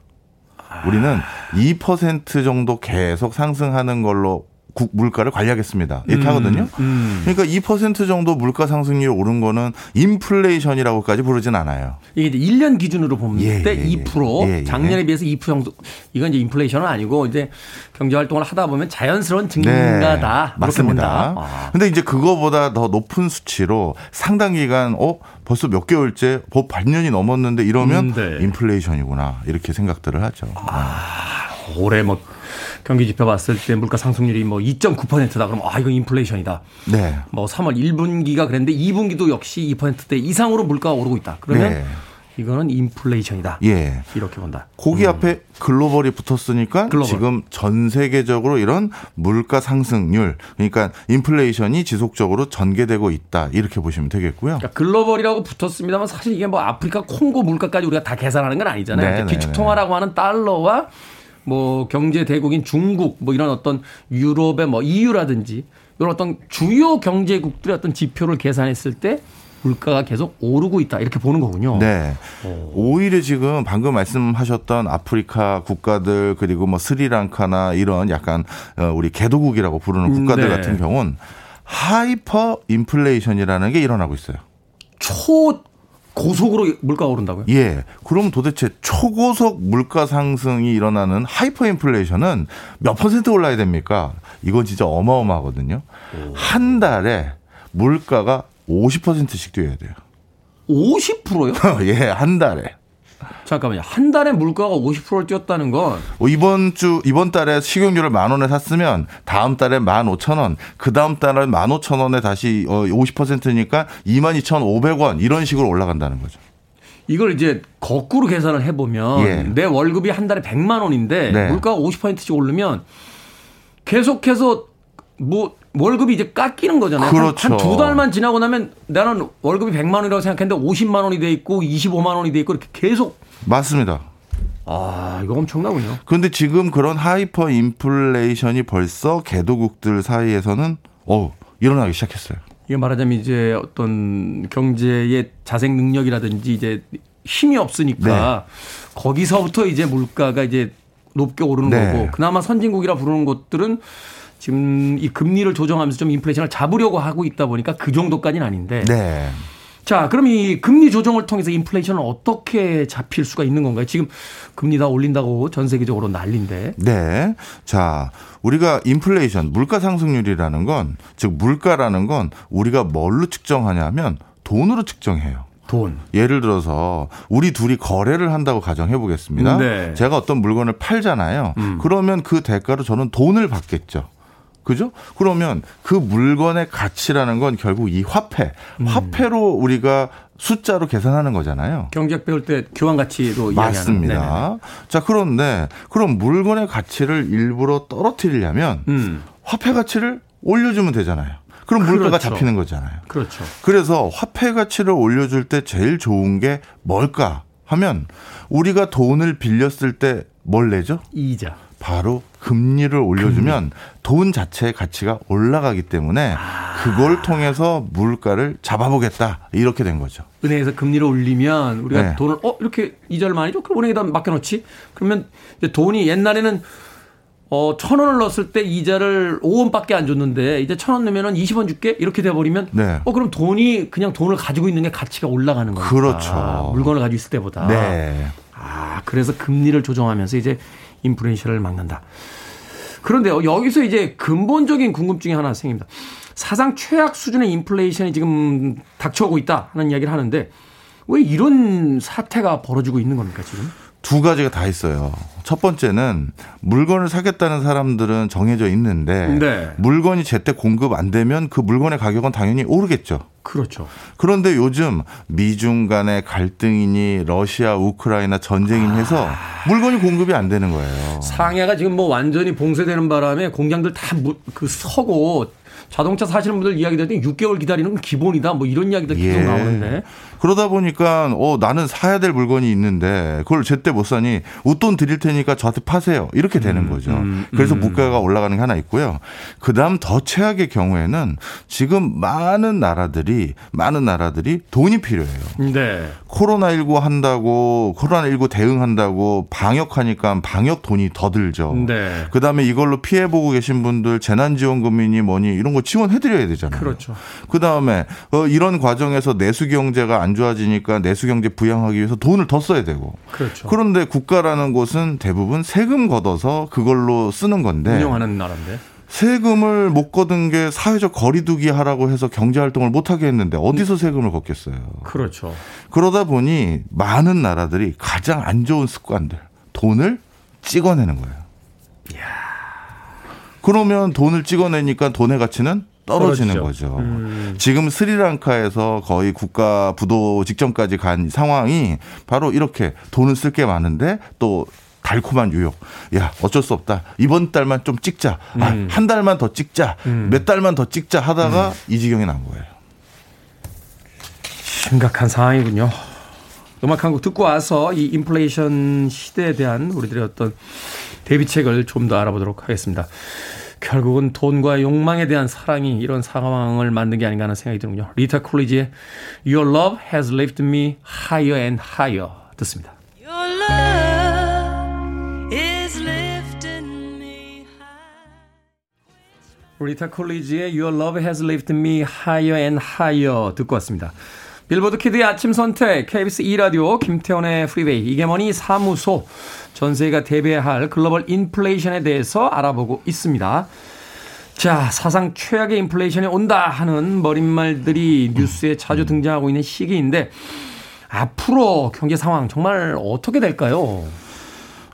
우리는 2% 정도 계속 상승하는 걸로 물가를 관리하겠습니다. 이렇게 음, 하거든요. 음. 그러니까 2% 정도 물가 상승률이 오른 거는 인플레이션이라고까지 부르진 않아요. 이게 이제 1년 기준으로 보면 예, 때 예, 2% 예, 예, 작년에 비해서 2% 정도 이건 이제 인플레이션은 아니고 이제 경제 활동을 하다 보면 자연스러운 증가다. 네, 맞습니다. 아. 근데 이제 그거보다 더 높은 수치로 상당 기간 어 벌써 몇 개월째 법 반년이 넘었는데 이러면 음, 네. 인플레이션이구나 이렇게 생각들을 하죠. 아, 올해 뭐 경기 지표 봤을 때 물가 상승률이 뭐 2.9%다. 그러면 아, 이건 인플레이션이다. 네. 뭐 3월 1분기가 그랬는데 2분기도 역시 2%대 이상으로 물가가 오르고 있다. 그러면 네. 이거는 인플레이션이다. 예. 이렇게 본다. 거기 음. 앞에 글로벌이 붙었으니까 글로벌. 지금 전 세계적으로 이런 물가 상승률 그러니까 인플레이션이 지속적으로 전개되고 있다. 이렇게 보시면 되겠고요. 그러니까 글로벌이라고 붙었습니다만 사실 이게 뭐 아프리카 콩고 물가까지 우리가 다 계산하는 건 아니잖아요. 네, 네 기축 네. 통화라고 하는 달러와 뭐 경제 대국인 중국 뭐 이런 어떤 유럽의 뭐 EU라든지 이런 어떤 주요 경제국들의 어떤 지표를 계산했을 때 물가가 계속 오르고 있다 이렇게 보는 거군요. 네. 오. 오히려 지금 방금 말씀하셨던 아프리카 국가들 그리고 뭐 스리랑카나 이런 약간 어, 우리 개도국이라고 부르는 국가들 네. 같은 경우는 하이퍼 인플레이션이라는 게 일어나고 있어요. 초 고속으로 물가가 오른다고요? 예. 그럼 도대체 초고속 물가 상승이 일어나는 하이퍼 인플레이션은 몇 퍼센트 올라야 됩니까? 이건 진짜 어마어마하거든요. 오. 한 달에 물가가 50%씩 뛰어야 돼요. 50%요? 예, 한 달에. 잠깐만요. 한 달에 물가가 50%를 뛰었다는 건 어, 이번 주 이번 달에 식용유를 만 원에 샀으면 다음 달에 만 오천 원, 그 다음 달에 만 오천 원에 다시 50%니까 어, 2만 2천5백 원 이런 식으로 올라간다는 거죠. 이걸 이제 거꾸로 계산을 해보면 예. 내 월급이 한 달에 100만 원인데 네. 물가가 50%씩 오르면 계속해서 뭐 월급이 이제 깎이는 거잖아요. 그렇죠. 한두 달만 지나고 나면 나는 월급이 100만 원이라고 생각했는데 50만 원이 돼 있고 25만 원이 돼 있고 이렇게 계속 맞습니다. 아, 이거 엄청나군요. 그런데 지금 그런 하이퍼 인플레이션이 벌써 개도국들 사이에서는 어 일어나기 시작했어요. 이게 말하자면 이제 어떤 경제의 자생 능력이라든지 이제 힘이 없으니까 네. 거기서부터 이제 물가가 이제 높게 오르는 네. 거고 그나마 선진국이라 부르는 곳들은 지금 이 금리를 조정하면서 좀 인플레이션을 잡으려고 하고 있다 보니까 그 정도까지는 아닌데. 네. 자, 그럼 이 금리 조정을 통해서 인플레이션을 어떻게 잡힐 수가 있는 건가요? 지금 금리 다 올린다고 전 세계적으로 난린데. 네. 자, 우리가 인플레이션, 물가 상승률이라는 건, 즉 물가라는 건 우리가 뭘로 측정하냐면 돈으로 측정해요. 돈. 예를 들어서 우리 둘이 거래를 한다고 가정해 보겠습니다. 네. 제가 어떤 물건을 팔잖아요. 음. 그러면 그 대가로 저는 돈을 받겠죠. 그죠? 그러면 그 물건의 가치라는 건 결국 이 화폐, 음. 화폐로 우리가 숫자로 계산하는 거잖아요. 경제학 배울 때 교환 가치로 맞습니다. 자 그런데 그럼 물건의 가치를 일부러 떨어뜨리려면 음. 화폐 가치를 올려주면 되잖아요. 그럼 물가가 그렇죠. 잡히는 거잖아요. 그렇죠. 그래서 화폐 가치를 올려줄 때 제일 좋은 게 뭘까 하면 우리가 돈을 빌렸을 때 뭘 내죠? 이자. 바로 금리를 올려주면 금리. 돈 자체의 가치가 올라가기 때문에 아. 그걸 통해서 물가를 잡아보겠다 이렇게 된 거죠. 은행에서 금리를 올리면 우리가 네. 돈을 어 이렇게 이자를 많이 줘? 그럼 은행에다 맡겨놓지? 그러면 이제 돈이 옛날에는 어, 천 원을 넣었을 때 이자를 5원밖에 안 줬는데 이제 천 원 넣으면은 20원 줄게 이렇게 돼 버리면 네. 어 그럼 돈이 그냥 돈을 가지고 있는 게 가치가 올라가는 거니까. 그렇죠. 물건을 가지고 있을 때보다. 네. 아, 그래서 금리를 조정하면서 이제 인플레이션을 막는다. 그런데요, 여기서 이제 근본적인 궁금증이 하나 생깁니다. 사상 최악 수준의 인플레이션이 지금 닥쳐오고 있다 하는 이야기를 하는데 왜 이런 사태가 벌어지고 있는 겁니까, 지금? 두 가지가 다 있어요. 첫 번째는 물건을 사겠다는 사람들은 정해져 있는데 네. 물건이 제때 공급 안 되면 그 물건의 가격은 당연히 오르겠죠. 그렇죠. 그런데 요즘 미중 간의 갈등이니 러시아 우크라이나 전쟁이니 해서 아. 물건이 공급이 안 되는 거예요. 상해가 지금 뭐 완전히 봉쇄되는 바람에 공장들 다 그 서고 자동차 사시는 분들 이야기 때 6개월 기다리는 건 기본이다. 뭐 이런 이야기들 계속 예. 나오는데. 그러다 보니까 어 나는 사야 될 물건이 있는데 그걸 제때 못 사니 웃돈 드릴 테니까 저한테 파세요. 이렇게 되는 음, 거죠. 음, 음, 그래서 물가가 올라가는 게 하나 있고요. 그다음 더 최악의 경우에는 지금 많은 나라들이 많은 나라들이 돈이 필요해요. 네. 코로나19 한다고 코로나19 대응한다고 방역하니까 방역 돈이 더 들죠. 네. 그다음에 이걸로 피해 보고 계신 분들 재난 지원금이니 뭐니 이런 거 지원해드려야 되잖아요. 그렇죠. 그 다음에 어, 이런 과정에서 내수 경제가 안 좋아지니까 내수 경제 부양하기 위해서 돈을 더 써야 되고. 그렇죠. 그런데 국가라는 곳은 대부분 세금 걷어서 그걸로 쓰는 건데. 운영하는 나라인데. 세금을 못 걷은 게 사회적 거리두기 하라고 해서 경제 활동을 못 하게 했는데 어디서 세금을 걷겠어요. 그렇죠. 그러다 보니 많은 나라들이 가장 안 좋은 습관들 돈을 찍어내는 거예요. 그러면 돈을 찍어내니까 돈의 가치는 떨어지는 떨어지죠. 거죠. 음. 지금 스리랑카에서 거의 국가 부도 직전까지 간 상황이 바로 이렇게 돈을 쓸게 많은데 또 달콤한 유혹. 야, 어쩔 수 없다. 이번 달만 좀 찍자. 아, 음. 한 달만 더 찍자. 음. 몇 달만 더 찍자 하다가 음. 이 지경에 난 거예요. 심각한 상황이군요. 음악 한 곡 듣고 와서 이 인플레이션 시대에 대한 우리들의 어떤 대비책을 좀 더 알아보도록 하겠습니다. 결국은 돈과 욕망에 대한 사랑이 이런 상황을 만든 게 아닌가 하는 생각이 드는군요. 리타 쿨리지의 Your Love Has Lifted Me Higher and Higher 듣습니다. 리타 쿨리지의 Your Love Has Lifted Me Higher and Higher 듣고 왔습니다. 빌보드 키드의 아침 선택, KBS 2라디오, 김태훈의 프리웨이, 이게 머니 사무소, 전세가 대비할 글로벌 인플레이션에 대해서 알아보고 있습니다. 자, 사상 최악의 인플레이션이 온다 하는 머릿말들이 뉴스에 자주 등장하고 있는 시기인데, 앞으로 경제 상황 정말 어떻게 될까요?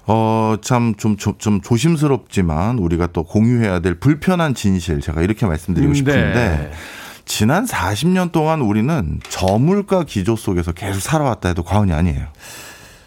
어, 참, 좀, 좀, 좀 조심스럽지만 우리가 또 공유해야 될 불편한 진실, 제가 이렇게 말씀드리고 음, 싶은데, 네. 지난 40년 동안 우리는 저물가 기조 속에서 계속 살아왔다 해도 과언이 아니에요.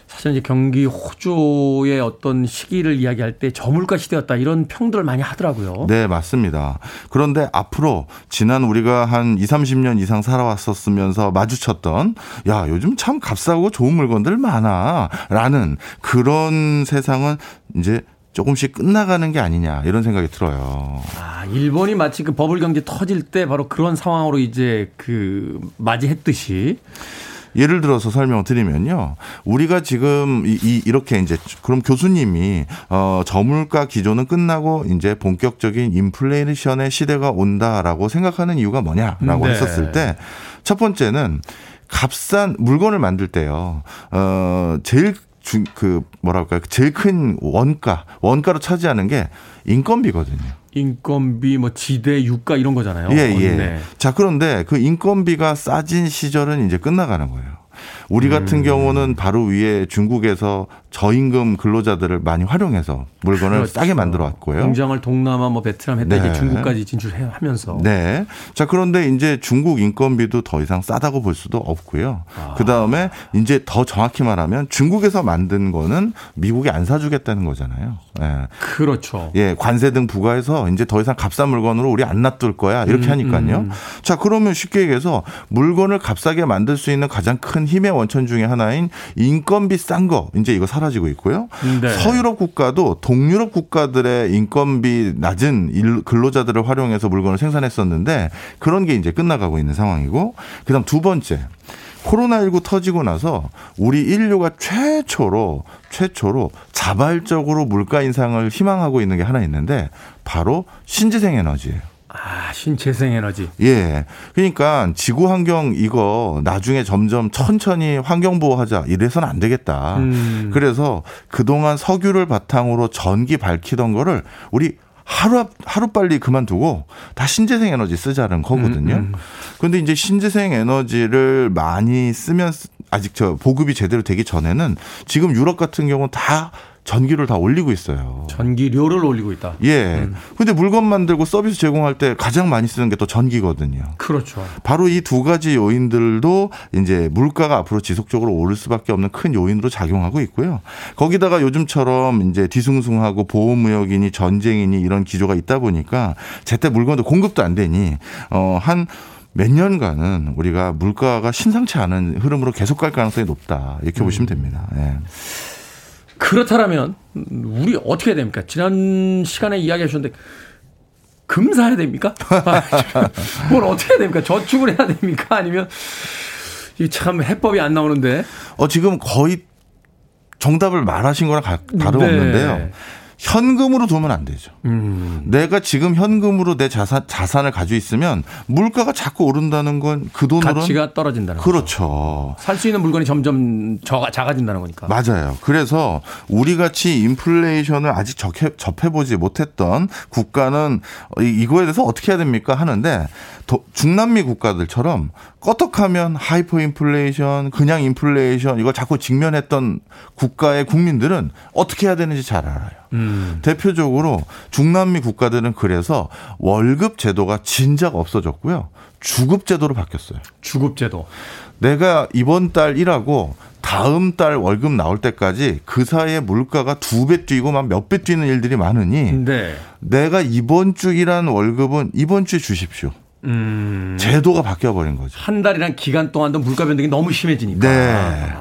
사실 이제 경기 호조의 어떤 시기를 이야기할 때 저물가 시대였다 이런 평들을 많이 하더라고요. 네, 맞습니다. 그런데 앞으로 지난 우리가 한 2, 30년 이상 살아왔었으면서 마주쳤던 야, 요즘 참 값싸고 좋은 물건들 많아라는 그런 세상은 이제 조금씩 끝나가는 게 아니냐 이런 생각이 들어요. 아, 일본이 마치 그 버블 경제 터질 때 바로 그런 상황으로 이제 그 맞이했듯이 예를 들어서 설명을 드리면요. 우리가 지금 이, 이 이렇게 이제 그럼 교수님이 어 저물가 기조는 끝나고 이제 본격적인 인플레이션의 시대가 온다라고 생각하는 이유가 뭐냐라고 네. 했었을 때 첫 번째는 값싼 물건을 만들 때요. 어 제일 중, 그, 뭐랄까요. 제일 큰 원가, 원가로 차지하는 게 인건비거든요. 인건비, 뭐 지대, 유가 이런 거잖아요. 예, 예. 네. 자, 그런데 그 인건비가 싸진 시절은 이제 끝나가는 거예요. 우리 같은 음. 경우는 바로 위에 중국에서 저임금 근로자들을 많이 활용해서 물건을 그렇죠. 싸게 만들어 왔고요. 공장을 동남아 뭐 베트남 했다 네. 이제 중국까지 진출하면서. 네. 자 그런데 이제 중국 인건비도 더 이상 싸다고 볼 수도 없고요. 아. 그 다음에 이제 더 정확히 말하면 중국에서 만든 거는 미국이 안 사주겠다는 거잖아요. 예. 그렇죠. 예, 관세 등 부과해서 이제 더 이상 값싼 물건으로 우리 안 놔둘 거야 이렇게 음, 하니까요. 음. 자 그러면 쉽게 얘기해서 물건을 값싸게 만들 수 있는 가장 큰 힘의 원천 중의 하나인 인건비 싼 거 이제 이거 사라지고 있고요. 네. 서유럽 국가도 동유럽 국가들의 인건비 낮은 근로자들을 활용해서 물건을 생산했었는데 그런 게 이제 끝나가고 있는 상황이고 그다음 두 번째 코로나19 터지고 나서 우리 인류가 최초로 최초로 자발적으로 물가 인상을 희망하고 있는 게 하나 있는데 바로 신재생 에너지예요. 아, 신재생 에너지. 예. 그러니까 지구 환경 이거 나중에 점점 천천히 환경 보호하자 이래서는 안 되겠다. 음. 그래서 그동안 석유를 바탕으로 전기 밝히던 거를 우리 하루 하루 빨리 그만두고 다 신재생 에너지 쓰자는 거거든요. 음, 음. 그런데 이제 신재생 에너지를 많이 쓰면 아직 저 보급이 제대로 되기 전에는 지금 유럽 같은 경우는 다 전기를 다 올리고 있어요. 전기료를 올리고 있다. 예. 음. 근데 물건 만들고 서비스 제공할 때 가장 많이 쓰는 게 또 전기거든요. 그렇죠. 바로 이 두 가지 요인들도 이제 물가가 앞으로 지속적으로 오를 수밖에 없는 큰 요인으로 작용하고 있고요. 거기다가 요즘처럼 이제 뒤숭숭하고 보호무역이니 전쟁이니 이런 기조가 있다 보니까 제때 물건도 공급도 안 되니 어한 몇 년간은 우리가 물가가 신상치 않은 흐름으로 계속 갈 가능성이 높다. 이렇게 음. 보시면 됩니다. 예. 그렇다면 우리 어떻게 해야 됩니까? 지난 시간에 이야기하셨는데 금 사야 됩니까? 뭘 어떻게 해야 됩니까? 저축을 해야 됩니까? 아니면 참 해법이 안 나오는데. 어 지금 거의 정답을 말하신 거랑 다름없는데요. 네. 현금으로 두면 안 되죠. 음. 내가 지금 현금으로 내 자산 자산을 가지고 있으면 물가가 자꾸 오른다는 건 그 돈으로 가치가 떨어진다는 그렇죠. 살 수 있는 물건이 점점 작아진다는 거니까. 맞아요. 그래서 우리 같이 인플레이션을 아직 접해, 접해보지 못했던 국가는 이거에 대해서 어떻게 해야 됩니까 하는데 중남미 국가들처럼 꺼떡하면 하이퍼 인플레이션, 그냥 인플레이션 이걸 자꾸 직면했던 국가의 국민들은 어떻게 해야 되는지 잘 알아요. 음. 대표적으로 중남미 국가들은 그래서 월급 제도가 진작 없어졌고요. 주급 제도로 바뀌었어요. 주급 제도. 내가 이번 달 일하고 다음 달 월급 나올 때까지 그 사이에 물가가 두 배 뛰고 막 몇 배 뛰는 일들이 많으니 네. 내가 이번 주 일한 월급은 이번 주에 주십시오. 음. 제도가 바뀌어 버린 거죠. 한 달이란 기간 동안도 물가 변동이 너무 심해지니까. 네.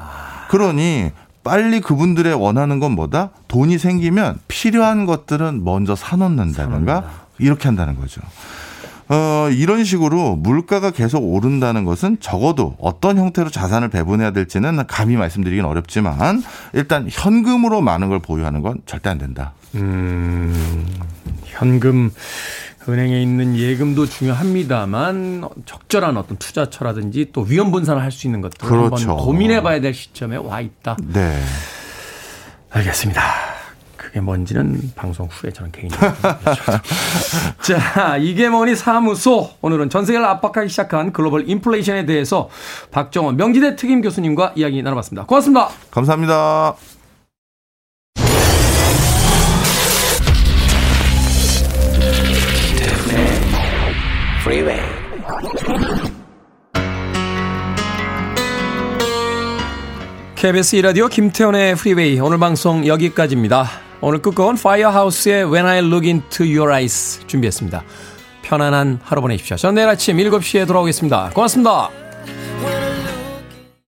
그러니 빨리 그분들의 원하는 건 뭐다? 돈이 생기면 필요한 것들은 먼저 사놓는다든가 이렇게 한다는 거죠. 어, 이런 식으로 물가가 계속 오른다는 것은 적어도 어떤 형태로 자산을 배분해야 될지는 감히 말씀드리긴 어렵지만 일단 현금으로 많은 걸 보유하는 건 절대 안 된다. 음, 현금 은행에 있는 예금도 중요합니다만 적절한 어떤 투자처라든지 또 위험 분산을 할 수 있는 것들 그렇죠. 한번 고민해 봐야 될 시점에 와 있다. 네. 알겠습니다. 그게 뭔지는 방송 후에 저는 개인적으로 자, 이게 뭐니 사무소. 오늘은 전 세계를 압박하기 시작한 글로벌 인플레이션에 대해서 박정호 명지대 특임 교수님과 이야기 나눠봤습니다. 고맙습니다. 감사합니다. KBS 이라디오 김태훈의 프리웨이 오늘 방송 여기까지입니다. 오늘 끝곡은 파이어하우스의 When I Look Into Your Eyes 준비했습니다. 편안한 하루 보내십시오. 저는 내일 아침 7시에 돌아오겠습니다. 고맙습니다.